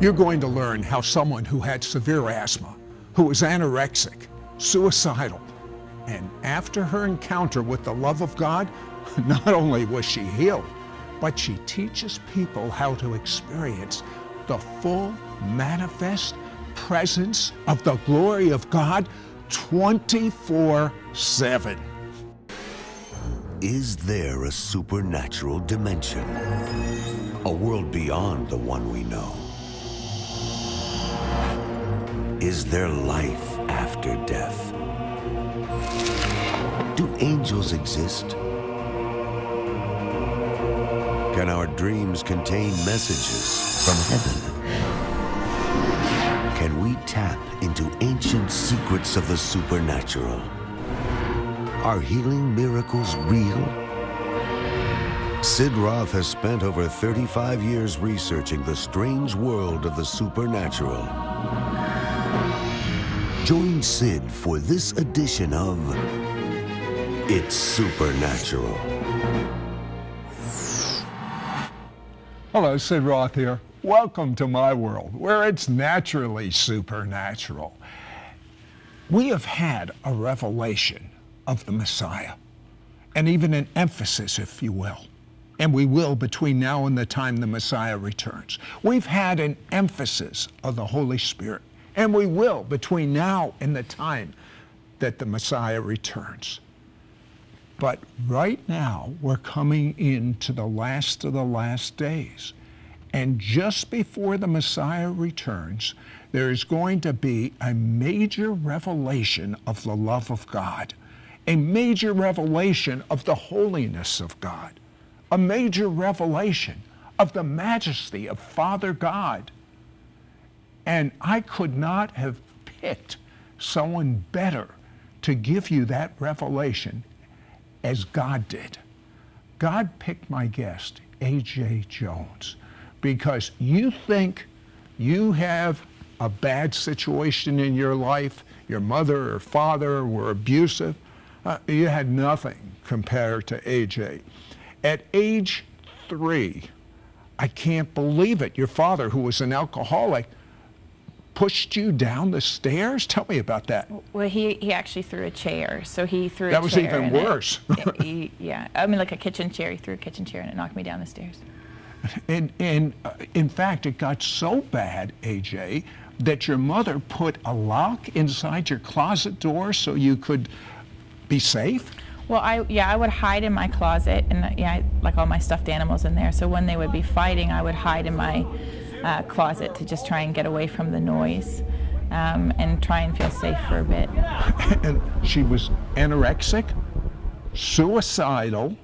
You're going to learn how someone who had severe asthma, who was anorexic, suicidal, and after her encounter with the love of God, not only was she healed, but she teaches people how to experience the full manifest presence of the glory of God 24 7. Is there a supernatural dimension? A world beyond the one we know? Is there life after death? Do angels exist? Can our dreams contain messages from heaven? Can we tap into ancient secrets of the supernatural? Are healing miracles real? Sid Roth has spent over 35 years researching the strange world of the supernatural. Join Sid for this edition of It's Supernatural. Hello, Sid Roth here. Welcome to my world, where it's naturally supernatural. We have had a revelation of the Messiah, and even an emphasis, if you will. And we will between now and the time the Messiah returns. We've had an emphasis of the Holy Spirit, and we will between now and the time that the Messiah returns. But right now, we're coming into the last of the last days. And just before the Messiah returns, there is going to be a major revelation of the love of God, a major revelation of the holiness of God, a major revelation of the majesty of Father God. And I could not have picked someone better to give you that revelation as God did. God picked my guest, A.J. Jones, because you think you have a bad situation in your life, your mother or father were abusive, uh, you had nothing compared to A.J. At age three, I can't believe it. Your father, who was an alcoholic, pushed you down the stairs? Tell me about that. Well, he, he actually threw a chair. So he threw that a was chair. even worse. it- he- yeah, I mean, like a kitchen chair. He threw a kitchen chair and it knocked me down the stairs. And, and uh, in fact, it got so bad, AJ, that your mother put a lock inside your closet door so you could be safe? Well, I yeah, I would hide in my closet, and yeah, I, like all my stuffed animals in there. So when they would be fighting, I would hide in my uh, closet to just try and get away from the noise, um, and try and feel safe for a bit. and she was anorexic, suicidal,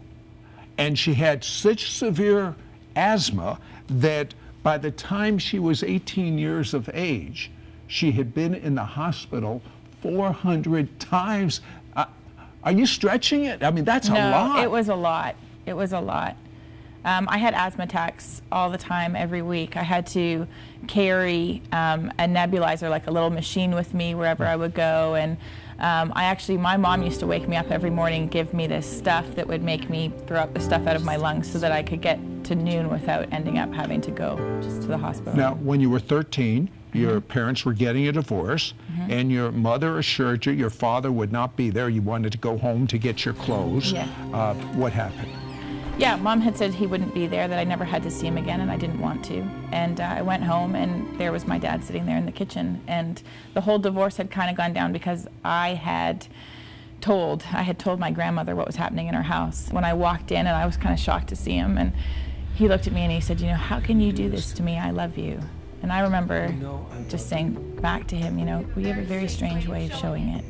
and she had such severe asthma that by the time she was 18 years of age, she had been in the hospital 400 times. Uh, are you stretching it? I mean, that's a no, lot. it was a lot. It was a lot. Um, I had asthma attacks all the time, every week. I had to carry um, a nebulizer, like a little machine, with me wherever I would go. And um, I actually, my mom used to wake me up every morning, give me this stuff that would make me throw up the stuff out of my lungs so that I could get to noon without ending up having to go just to the hospital. Now, when you were 13, your parents were getting a divorce, and your mother assured you your father would not be there. You wanted to go home to get your clothes. Yeah. Uh, what happened? Yeah, mom had said he wouldn't be there, that I never had to see him again, and I didn't want to. And uh, I went home, and there was my dad sitting there in the kitchen. And the whole divorce had kind of gone down because I had told, I had told my grandmother what was happening in her house. When I walked in, and I was kind of shocked to see him, and he looked at me and he said, You know, how can you do this to me? I love you. And I remember just saying back to him, You know, we have a very strange way of showing it.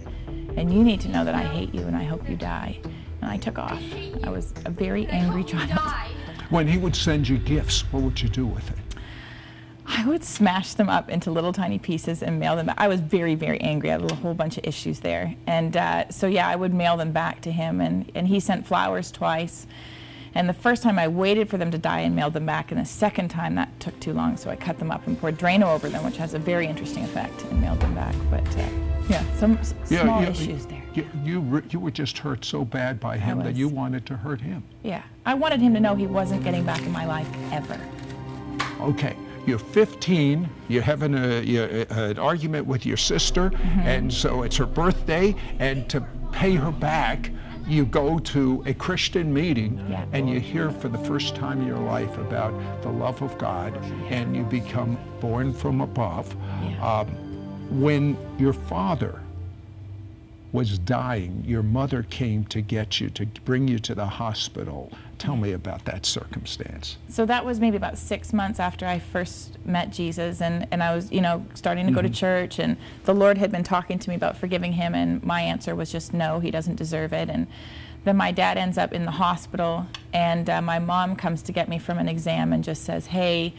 And you need to know that I hate you and I hope you die. And I took off. I was a very angry child. When he would send you gifts, what would you do with it? I would smash them up into little tiny pieces and mail them back. I was very, very angry. I had a whole bunch of issues there. And uh, so, yeah, I would mail them back to him. And, and he sent flowers twice. And the first time I waited for them to die and mailed them back. And the second time that took too long. So I cut them up and poured Drano over them, which has a very interesting effect, and mailed them back. But uh, yeah, some s- small issues there. You, you, you were just hurt so bad by him that you wanted to hurt him. Yeah. I wanted him to know he wasn't getting back in my life ever. Okay, you're 15, you're having a, you're, an argument with your sister, and so it's her birthday, and to pay her back, you go to a Christian meeting Yeah. and you hear for the first time in your life about the love of God, and you become born from above. Yeah. Um, when your father was dying, your mother came to get you, to bring you to the hospital. Tell me about that circumstance. So that was maybe about six months after I first met Jesus, and, and I was, you know, starting to go to church, and the Lord had been talking to me about forgiving him, and my answer was just no, he doesn't deserve it. And then my dad ends up in the hospital, and uh, my mom comes to get me from an exam and just says, hey,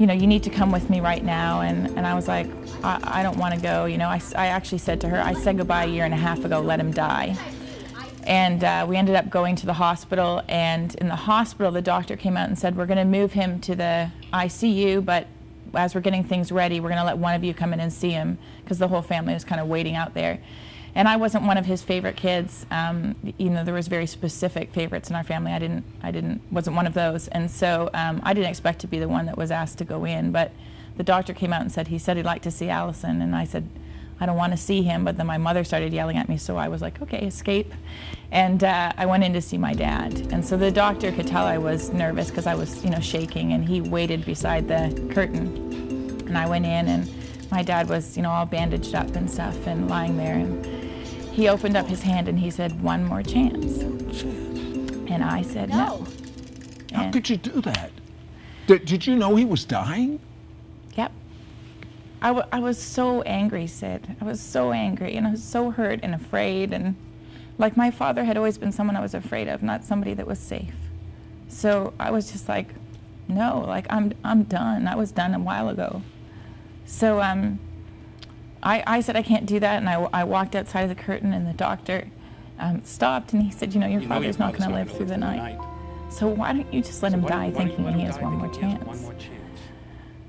you know, you need to come with me right now. And, and I was like, I, I don't want to go. You know, I, I actually said to her, I said goodbye a year and a half ago, let him die. And uh, we ended up going to the hospital. And in the hospital, the doctor came out and said, We're going to move him to the ICU, but as we're getting things ready, we're going to let one of you come in and see him because the whole family was kind of waiting out there. And I wasn't one of his favorite kids. Um, you know, there was very specific favorites in our family. I didn't, I didn't, wasn't one of those. And so um, I didn't expect to be the one that was asked to go in. But the doctor came out and said he said he'd like to see Allison, and I said, I don't want to see him. But then my mother started yelling at me, so I was like, okay, escape. And uh, I went in to see my dad. And so the doctor could tell I was nervous because I was, you know, shaking, and he waited beside the curtain. And I went in, and my dad was, you know, all bandaged up and stuff, and lying there. And he opened up his hand and he said, "One more chance." And I said, "No." No. How And- could you do that? Did, did you know he was dying? Yep. I, w- I was so angry, Sid. I was so angry and I was so hurt and afraid. And like my father had always been someone I was afraid of, not somebody that was safe. So I was just like, no, like I'm, I'm done. I was done a while ago. So um, I, I said, I can't do that. And I, I walked outside of the curtain and the doctor um, stopped and he said, you know, your You know father's not going to live through the night. So why don't you just let him die why don't you thinking let he has die one more thinking he has chance? One more chance.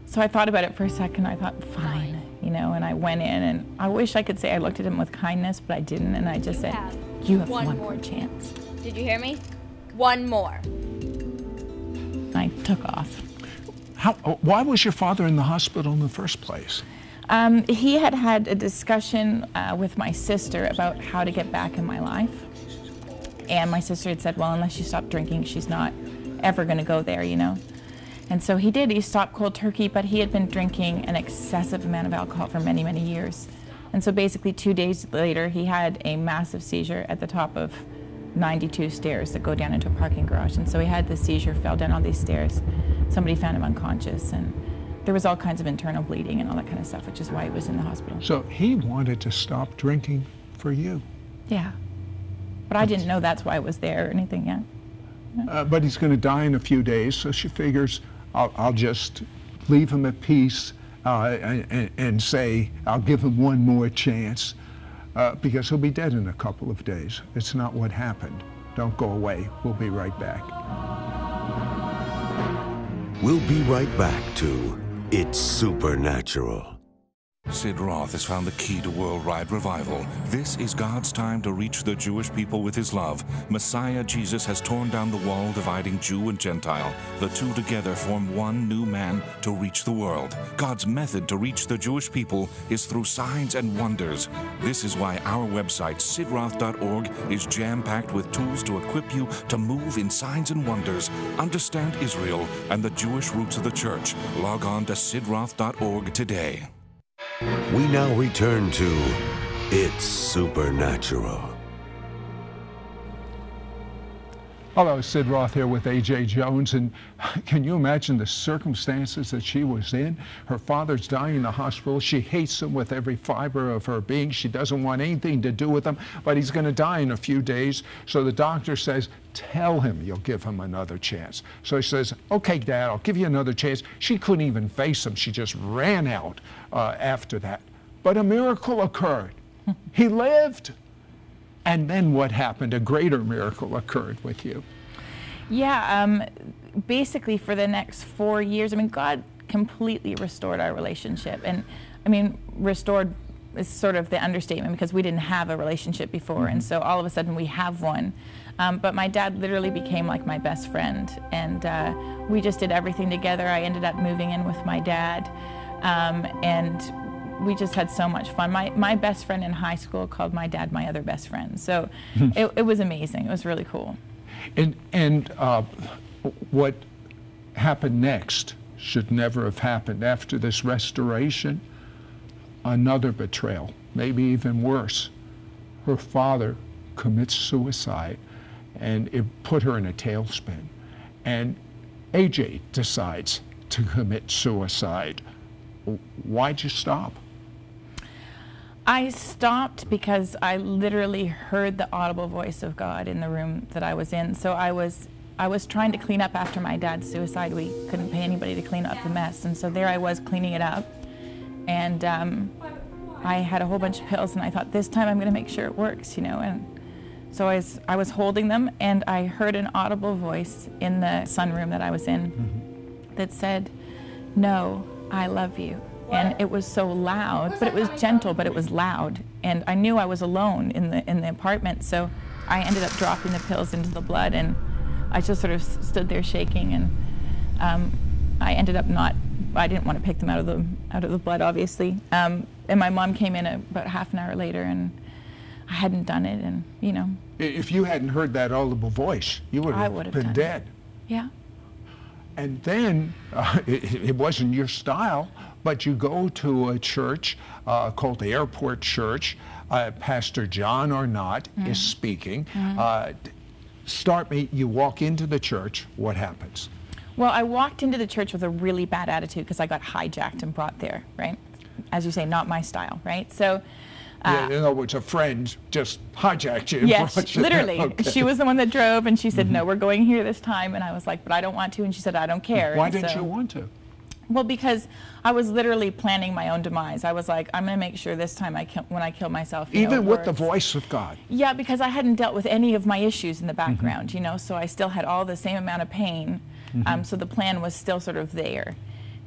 So I thought about it for a second. I thought, fine, you know, and I went in and I wish I could say I looked at him with kindness, but I didn't. And I just You said, have You have one one, more more chance. Did you hear me? One more. I took off. How, why was your father in the hospital in the first place? Um, he had had a discussion uh, with my sister about how to get back in my life. And my sister had said, Well, unless you stop drinking, she's not ever going to go there, you know? And so he did. He stopped cold turkey, but he had been drinking an excessive amount of alcohol for many, many years. And so basically, two days later, he had a massive seizure at the top of 92 stairs that go down into a parking garage. And so he had the seizure, fell down all these stairs. Somebody found him unconscious, and there was all kinds of internal bleeding and all that kind of stuff, which is why he was in the hospital. So he wanted to stop drinking for you. Yeah. But I didn't know that's why I was there or anything yet. Uh, but he's going to die in a few days, so she figures I'll, I'll just leave him at peace uh, and, and- and say I'll give him one more chance uh, because he'll be dead in a couple of days. It's not what happened. Don't go away. We'll be right back. We'll be right back to It's Supernatural. Sid Roth has found the key to worldwide revival. This is God's time to reach the Jewish people with his love. Messiah Jesus has torn down the wall dividing Jew and Gentile. The two together form one new man to reach the world. God's method to reach the Jewish people is through signs and wonders. This is why our website, sidroth.org, is jam packed with tools to equip you to move in signs and wonders, understand Israel and the Jewish roots of the church. Log on to sidroth.org today. We now return to It's Supernatural. Hello, Sid Roth here with AJ Jones. And can you imagine the circumstances that she was in? Her father's dying in the hospital. She hates him with every fiber of her being. She doesn't want anything to do with him, but he's going to die in a few days. So the doctor says, Tell him you'll give him another chance. So he says, Okay, Dad, I'll give you another chance. She couldn't even face him. She just ran out uh, after that. But a miracle occurred. he lived. And then what happened? A greater miracle occurred with you. Yeah, um, basically for the next four years, I mean, God completely restored our relationship. And I mean, restored is sort of the understatement because we didn't have a relationship before. And so all of a sudden we have one. Um, but my dad literally became like my best friend, and uh, we just did everything together. I ended up moving in with my dad, um, and we just had so much fun. My, my best friend in high school called my dad my other best friend. So it, it was amazing. It was really cool. And, and uh, what happened next should never have happened. After this restoration, another betrayal, maybe even worse. Her father commits suicide, and it put her in a tailspin. And AJ decides to commit suicide. Why'd you stop? I stopped because I literally heard the audible voice of God in the room that I was in. So I was I was trying to clean up after my dad's suicide. We couldn't pay anybody to clean up the mess, and so there I was cleaning it up. And um, I had a whole bunch of pills, and I thought this time I'm going to make sure it works, you know. And so I was I was holding them, and I heard an audible voice in the sunroom that I was in mm-hmm. that said, "No, I love you." And it was so loud, but it was gentle, but it was loud. And I knew I was alone in the in the apartment, so I ended up dropping the pills into the blood, and I just sort of stood there shaking, and um, I ended up not. I didn't want to pick them out of the out of the blood, obviously. Um, and my mom came in about half an hour later, and I hadn't done it, and you know. If you hadn't heard that audible voice, you would have, have been dead. It. Yeah. And then uh, it, it wasn't your style but you go to a church uh, called the Airport Church. Uh, Pastor John Arnott mm. is speaking. Mm. Uh, start me, you walk into the church, what happens? Well, I walked into the church with a really bad attitude because I got hijacked and brought there, right? As you say, not my style, right? So, uh, yeah, in other words, a friend just hijacked you. Yes, you literally. Okay. She was the one that drove, and she said, mm-hmm. "No, we're going here this time." And I was like, "But I don't want to." And she said, "I don't care." Why and didn't so, you want to? Well, because I was literally planning my own demise. I was like, I'm going to make sure this time I kill, when I kill myself. Even know, with the voice of God. Yeah, because I hadn't dealt with any of my issues in the mm-hmm. background, mm-hmm. you know, so I still had all the same amount of pain. Mm-hmm. Um, so the plan was still sort of there.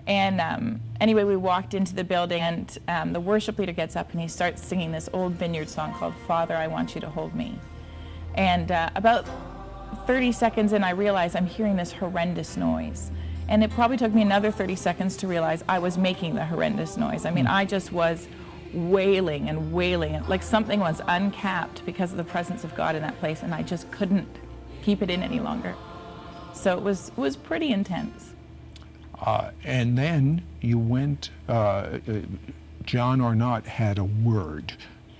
And um, anyway, we walked into the building, and um, the worship leader gets up and he starts singing this old vineyard song called Father, I Want You to Hold Me. And uh, about 30 seconds in, I realize I'm hearing this horrendous noise. And it probably took me another 30 seconds to realize I was making the horrendous noise. I mean, I just was wailing and wailing, like something was uncapped because of the presence of God in that place, and I just couldn't keep it in any longer. So it was it was pretty intense. Uh, and then you went. Uh, uh John Arnott had a word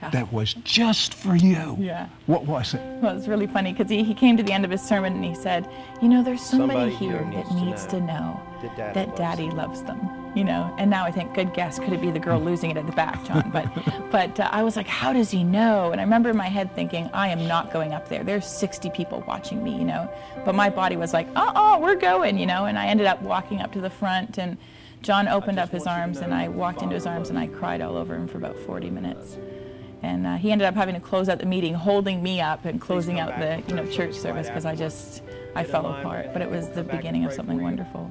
yeah. that was just for you. Yeah. What was it? Well, it was really funny because he, he came to the end of his sermon and he said, You know, there's somebody, somebody here that needs to know, to know that, daddy, that daddy loves them. You know, and now I think, good guess, could it be the girl losing it at the back, John? But, but uh, I was like, how does he know? And I remember in my head thinking, I am not going up there. There's 60 people watching me, you know. But my body was like, oh, oh, we're going, you know. And I ended up walking up to the front, and John opened up his arms, and I walked into his arms, and I cried all over him for about 40 minutes and uh, he ended up having to close out the meeting, holding me up and closing out the you know church service because I just I fell apart. But it was the beginning of something wonderful.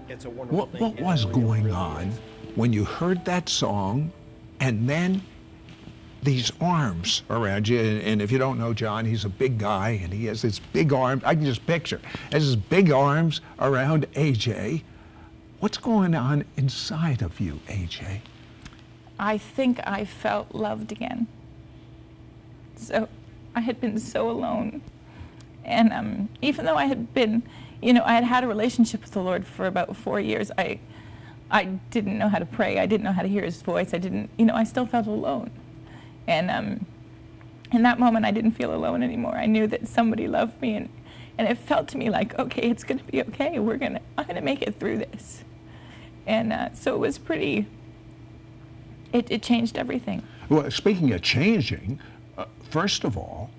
What what was going on when you heard that song, and then these arms around you? And if you don't know John, he's a big guy, and he has his big arms. I can just picture has his big arms around AJ. What's going on inside of you, AJ? I think I felt loved again. So I had been so alone. And um, even though I had been, you know, I had had a relationship with the Lord for about four years, I, I didn't know how to pray. I didn't know how to hear His voice. I didn't, you know, I still felt alone. And um, in that moment, I didn't feel alone anymore. I knew that somebody loved me, and, and it felt to me like, okay, it's going to be okay. We're gonna, I'm gonna make it through this. And uh, so it was pretty. It, it changed everything. Well, speaking of changing, First of all,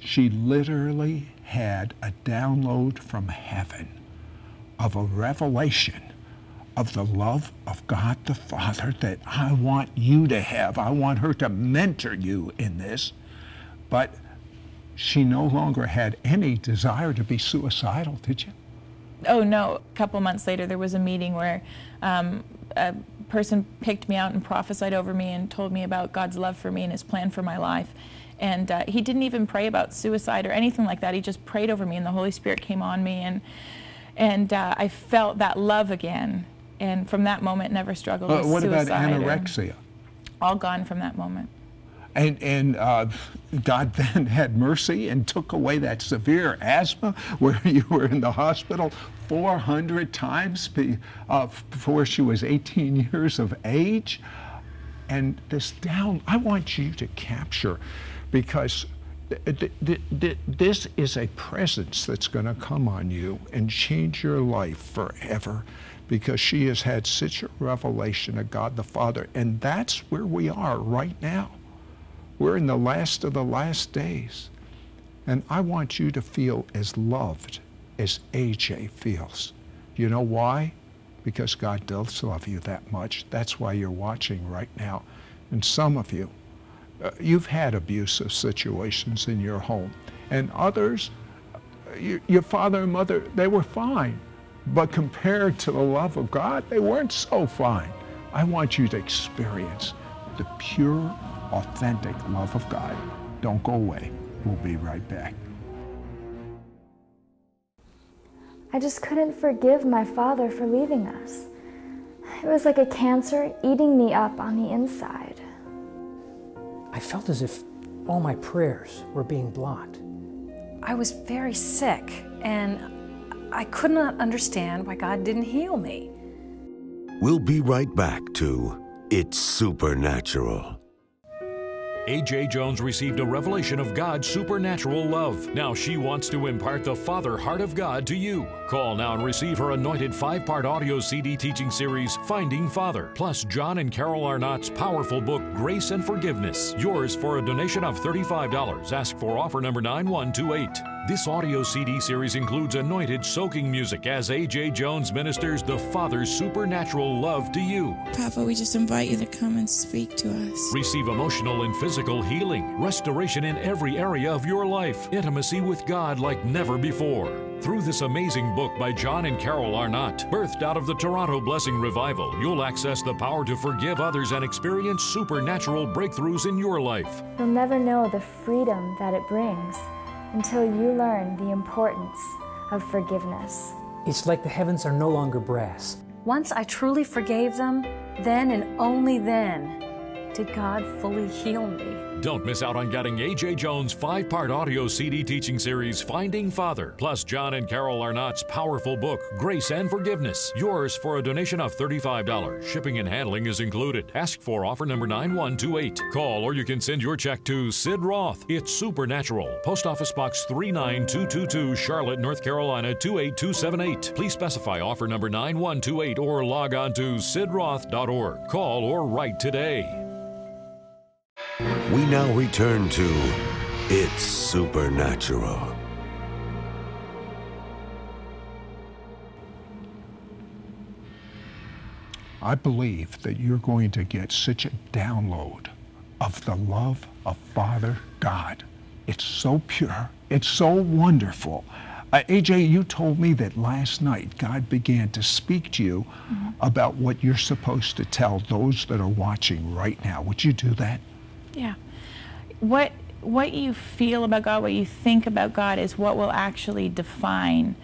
she literally had a download from heaven of a revelation of the love of God the Father that I want you to have. I want her to mentor you in this. But she no longer had any desire to be suicidal, did you? Oh, no. A couple months later, there was a meeting where um, a person picked me out and prophesied over me and told me about God's love for me and his plan for my life And uh, he didn't even pray about suicide or anything like that. He just prayed over me, and the Holy Spirit came on me, and and uh, I felt that love again. And from that moment, never struggled Uh, with what about suicide. or- anorexia? all gone from that moment. And, and uh, God then had mercy and took away that severe asthma where you were in the hospital 400 times uh, before she was 18 years of age. And this down, I want you to capture because th- th- th- th- this is a presence that's going to come on you and change your life forever because she has had such a revelation of God the Father. And that's where we are right now. We're in the last of the last days. And I want you to feel as loved as AJ feels. You know why? Because God does love you that much. That's why you're watching right now. And some of you, uh, you've had abusive situations in your home. And others, uh, your, your father and mother, they were fine. But compared to the love of God, they weren't so fine. I want you to experience the pure, authentic love of God. Don't go away. We'll be right back. I just couldn't forgive my father for leaving us. It was like a cancer eating me up on the inside. I felt as if all my prayers were being blocked. I was very sick, and I could not understand why God didn't heal me. We'll be right back to It's Supernatural. A.J. Jones received a revelation of God's supernatural love. Now she wants to impart the Father Heart of God to you. Call now and receive her anointed five part audio CD teaching series, Finding Father, plus John and Carol Arnott's powerful book, Grace and Forgiveness. Yours for a donation of $35. Ask for offer number 9128. This audio CD series includes anointed soaking music as A.J. Jones ministers the Father's supernatural love to you. Papa, we just invite you to come and speak to us. Receive emotional and physical healing, restoration in every area of your life, intimacy with God like never before. Through this amazing book by John and Carol Arnott, birthed out of the Toronto Blessing Revival, you'll access the power to forgive others and experience supernatural breakthroughs in your life. You'll never know the freedom that it brings until you learn the importance of forgiveness. It's like the heavens are no longer brass. Once I truly forgave them, then and only then did God fully heal me. Don't miss out on getting A.J. Jones' five part audio CD teaching series, Finding Father, plus John and Carol Arnott's powerful book, Grace and Forgiveness. Yours for a donation of $35. Shipping and handling is included. Ask for offer number 9128. Call or you can send your check to Sid Roth. It's Supernatural. Post Office Box 39222, Charlotte, North Carolina 28278. Please specify offer number 9128 or log on to sidroth.org. Call or write today. We now return to It's Supernatural. I believe that you're going to get such a download of the love of Father God. It's so pure, it's so wonderful. Uh, AJ, you told me that last night God began to speak to you about what you're supposed to tell those that are watching right now. Would you do that? Yeah. What what you feel about God, what you think about God is what will actually define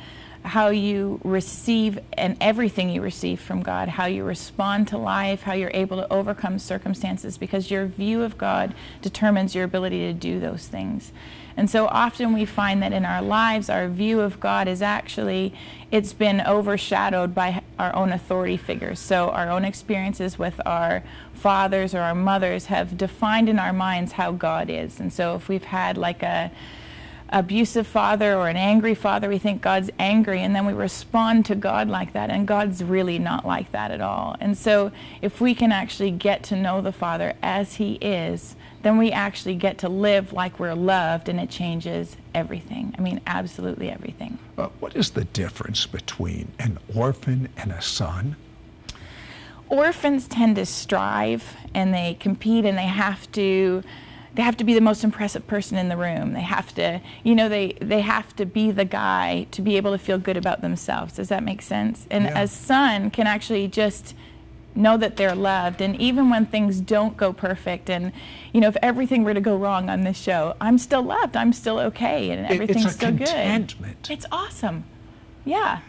how you receive and everything you receive from God, how you respond to life, how you're able to overcome circumstances because your view of God determines your ability to do those things. And so often we find that in our lives our view of God is actually it's been overshadowed by our own authority figures. So our own experiences with our fathers or our mothers have defined in our minds how God is. And so if we've had like a abusive father or an angry father, we think God's angry, and then we respond to God like that, and God's really not like that at all. And so, if we can actually get to know the Father as He is, then we actually get to live like we're loved, and it changes everything. I mean, absolutely everything. Uh, what is the difference between an orphan and a son? Orphans tend to strive and they compete and they have to they have to be the most impressive person in the room. They have to, you know, they, they have to be the guy to be able to feel good about themselves. Does that make sense? And Yeah. a son can actually just know that they're loved. And even when things don't go perfect, and you know, if everything were to go wrong on this show, I'm still loved. I'm still okay, and everything's it's a still contentment. good. It's awesome. Yeah.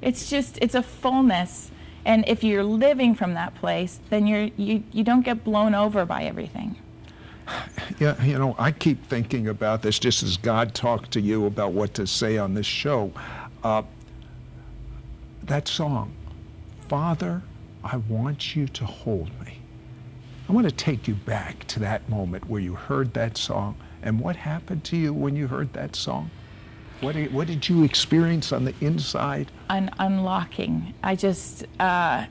It's just it's a fullness. And if you're living from that place, then you're you, you don't get blown over by everything. Yeah, you know, I keep thinking about this just as God talked to you about what to say on this show. Uh, that song, Father, I want you to hold me. I want to take you back to that moment where you heard that song and what happened to you when you heard that song. What did, what did you experience on the inside? Un- unlocking. I just, uh,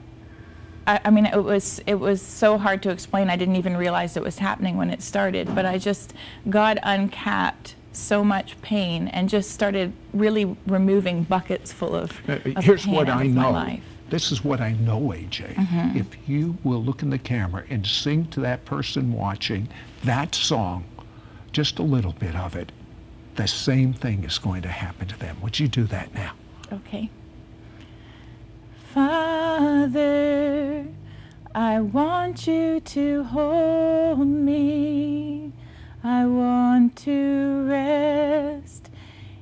I, I mean, it was it was so hard to explain. I didn't even realize it was happening when it started. But I just, God uncapped so much pain and just started really removing buckets full of, Uh, of Here's pain what I know. life. This is what I know, AJ. Mhm. If you will look in the camera and sing to that person watching that song, just a little bit of it, the same thing is going to happen to them. Would you do that now? Okay. Father, I want you to hold me. I want to rest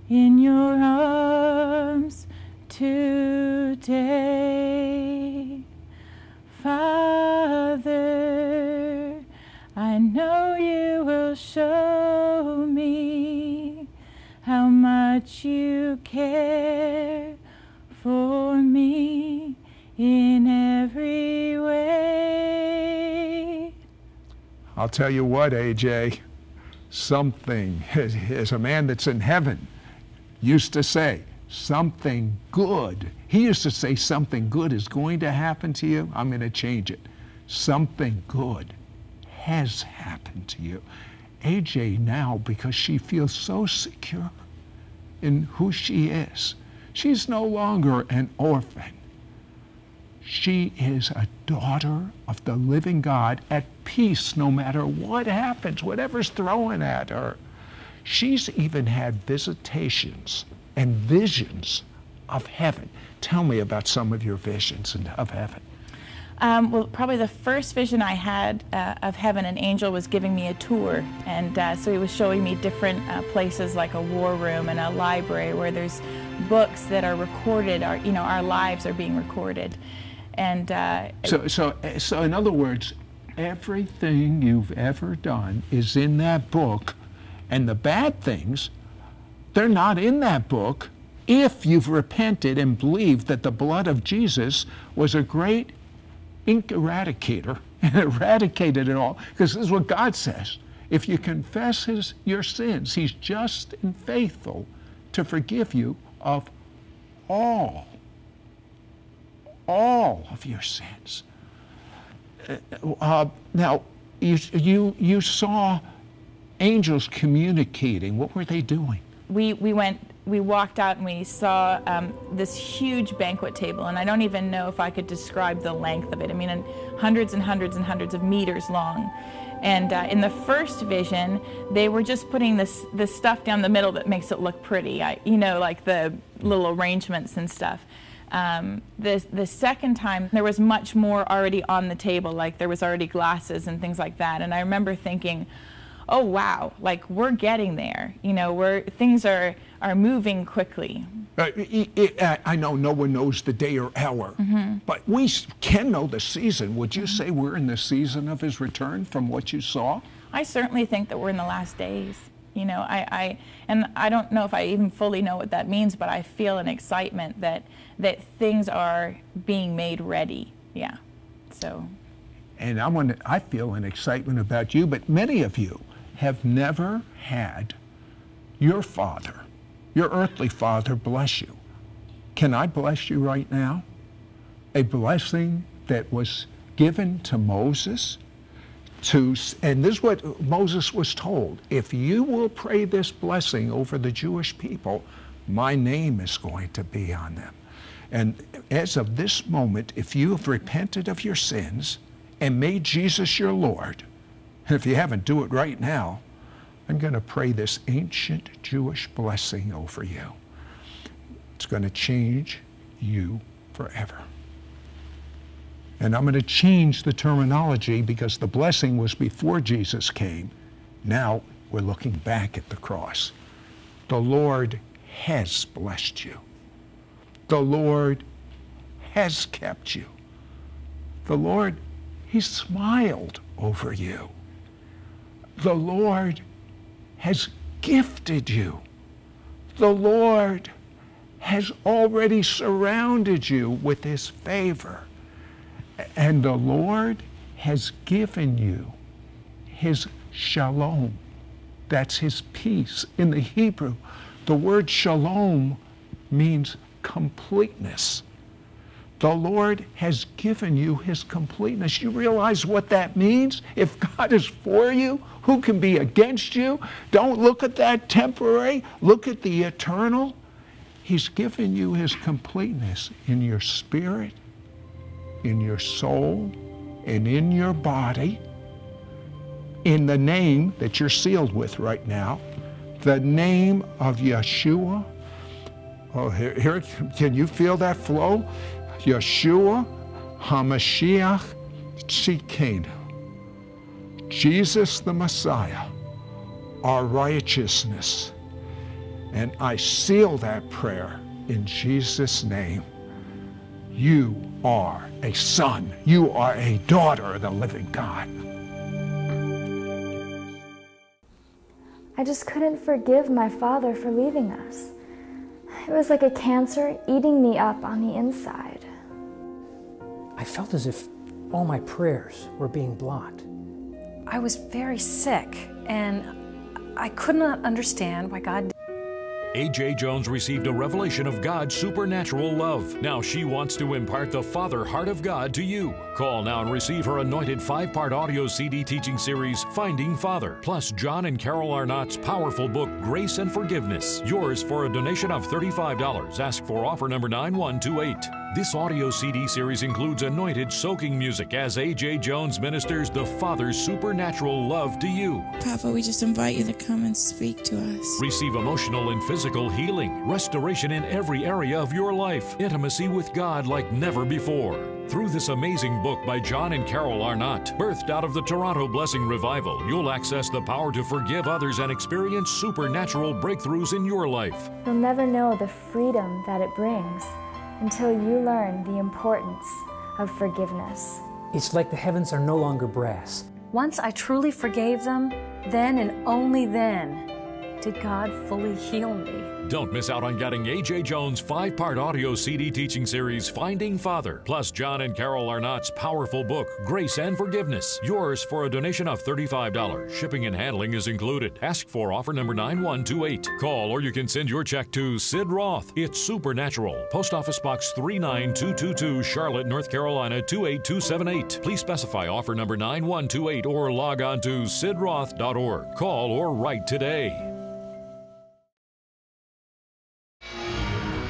in your arms today. Father, I know you will show me how much you care for me I'll tell you what, AJ, something, as, a man that's in heaven used to say, something good. He used to say, something good is going to happen to you. I'm going to change it. Something good has happened to you. AJ now, because she feels so secure in who she is, she's no longer an orphan. She is a daughter of the living God at peace no matter what happens, whatever's thrown at her. She's even had visitations and visions of heaven. Tell me about some of your visions of heaven. Um, well, probably the first vision I had uh, of heaven, an angel was giving me a tour, and uh, so he was showing me different uh, places like a war room and a library where there's books that are recorded. Our, you know, our lives are being recorded, and uh, So, so, so in other words, everything you've ever done is in that book, and the bad things, they're not in that book if you've repented and believed that the blood of Jesus was a great ink eradicator and eradicated it all. Because this is what God says. If you confess his, your sins, he's just and faithful to forgive you of all, all of your sins. Uh, uh, now, you, you, you saw angels communicating. What were they doing? we we went we walked out and we saw um, this huge banquet table and i don't even know if i could describe the length of it i mean and hundreds and hundreds and hundreds of meters long and uh, in the first vision they were just putting this this stuff down the middle that makes it look pretty I, you know like the little arrangements and stuff um, the, the second time there was much more already on the table like there was already glasses and things like that and i remember thinking oh wow, like we're getting there. You know, we're things are are moving quickly. Uh, i- i- I know no one knows the day or hour, Mhm. but we can know the season. Would you say we're in the season of his return from what you saw? I certainly think that we're in the last days. You know, I, I and I don't know if I even fully know what that means, but I feel an excitement that that things are being made ready. Yeah. So And I want to, I feel an excitement about you, but many of you have never had your father, your earthly father, bless you. Can I bless you right now? A blessing that was given to Moses to, and this is what Moses was told. If you will pray this blessing over the Jewish people, my name is going to be on them. And as of this moment, if you have repented of your sins and made Jesus your Lord, and if you haven't, do it right now. I'm going to pray this ancient Jewish blessing over you. It's going to change you forever. And I'm going to change the terminology because the blessing was before Jesus came. Now we're looking back at the cross. The Lord has blessed you. The Lord has kept you. The Lord, He smiled over you. The Lord has gifted you. The Lord has already surrounded you with His favor. And the Lord has given you His shalom. That's His peace. In the Hebrew, the word shalom means completeness. The Lord has given you his completeness. You realize what that means? If God is for you, who can be against you? Don't look at that temporary, look at the eternal. He's given you his completeness in your spirit, in your soul, and in your body, in the name that you're sealed with right now, the name of Yeshua. Oh, here, here can you feel that flow? Yeshua HaMashiach Tzidkenu. Jesus the Messiah, our righteousness. And I seal that prayer in Jesus' name. You are a son. You are a daughter of the living God. I just couldn't forgive my father for leaving us. It was like a cancer eating me up on the inside. I felt as if all my prayers were being blocked. I was very sick, and I could not understand why God. A.J. Jones received a revelation of God's supernatural love. Now she wants to impart the Father heart of God to you. Call now and receive her anointed five part audio CD teaching series, Finding Father, plus John and Carol Arnott's powerful book, Grace and Forgiveness. Yours for a donation of $35. Ask for offer number 9128. This audio CD series includes anointed soaking music as A.J. Jones ministers the Father's supernatural love to you. Papa, we just invite you to come and speak to us. Receive emotional and physical healing, restoration in every area of your life, intimacy with God like never before. Through this amazing book by John and Carol Arnott, birthed out of the Toronto Blessing Revival, you'll access the power to forgive others and experience supernatural breakthroughs in your life. You'll never know the freedom that it brings until you learn the importance of forgiveness. It's like the heavens are no longer brass. Once I truly forgave them, then and only then did God fully heal me. Don't miss out on getting A.J. Jones' five part audio CD teaching series, Finding Father, plus John and Carol Arnott's powerful book, Grace and Forgiveness. Yours for a donation of $35. Shipping and handling is included. Ask for offer number 9128. Call or you can send your check to Sid Roth. It's Supernatural. Post Office Box 39222, Charlotte, North Carolina 28278. Please specify offer number 9128 or log on to sidroth.org. Call or write today.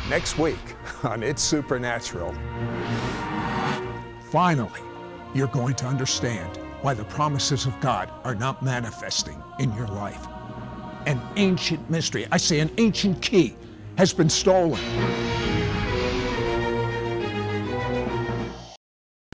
Next week on It's Supernatural. Finally, you're going to understand why the promises of God are not manifesting in your life. An ancient mystery, I say an ancient key, has been stolen.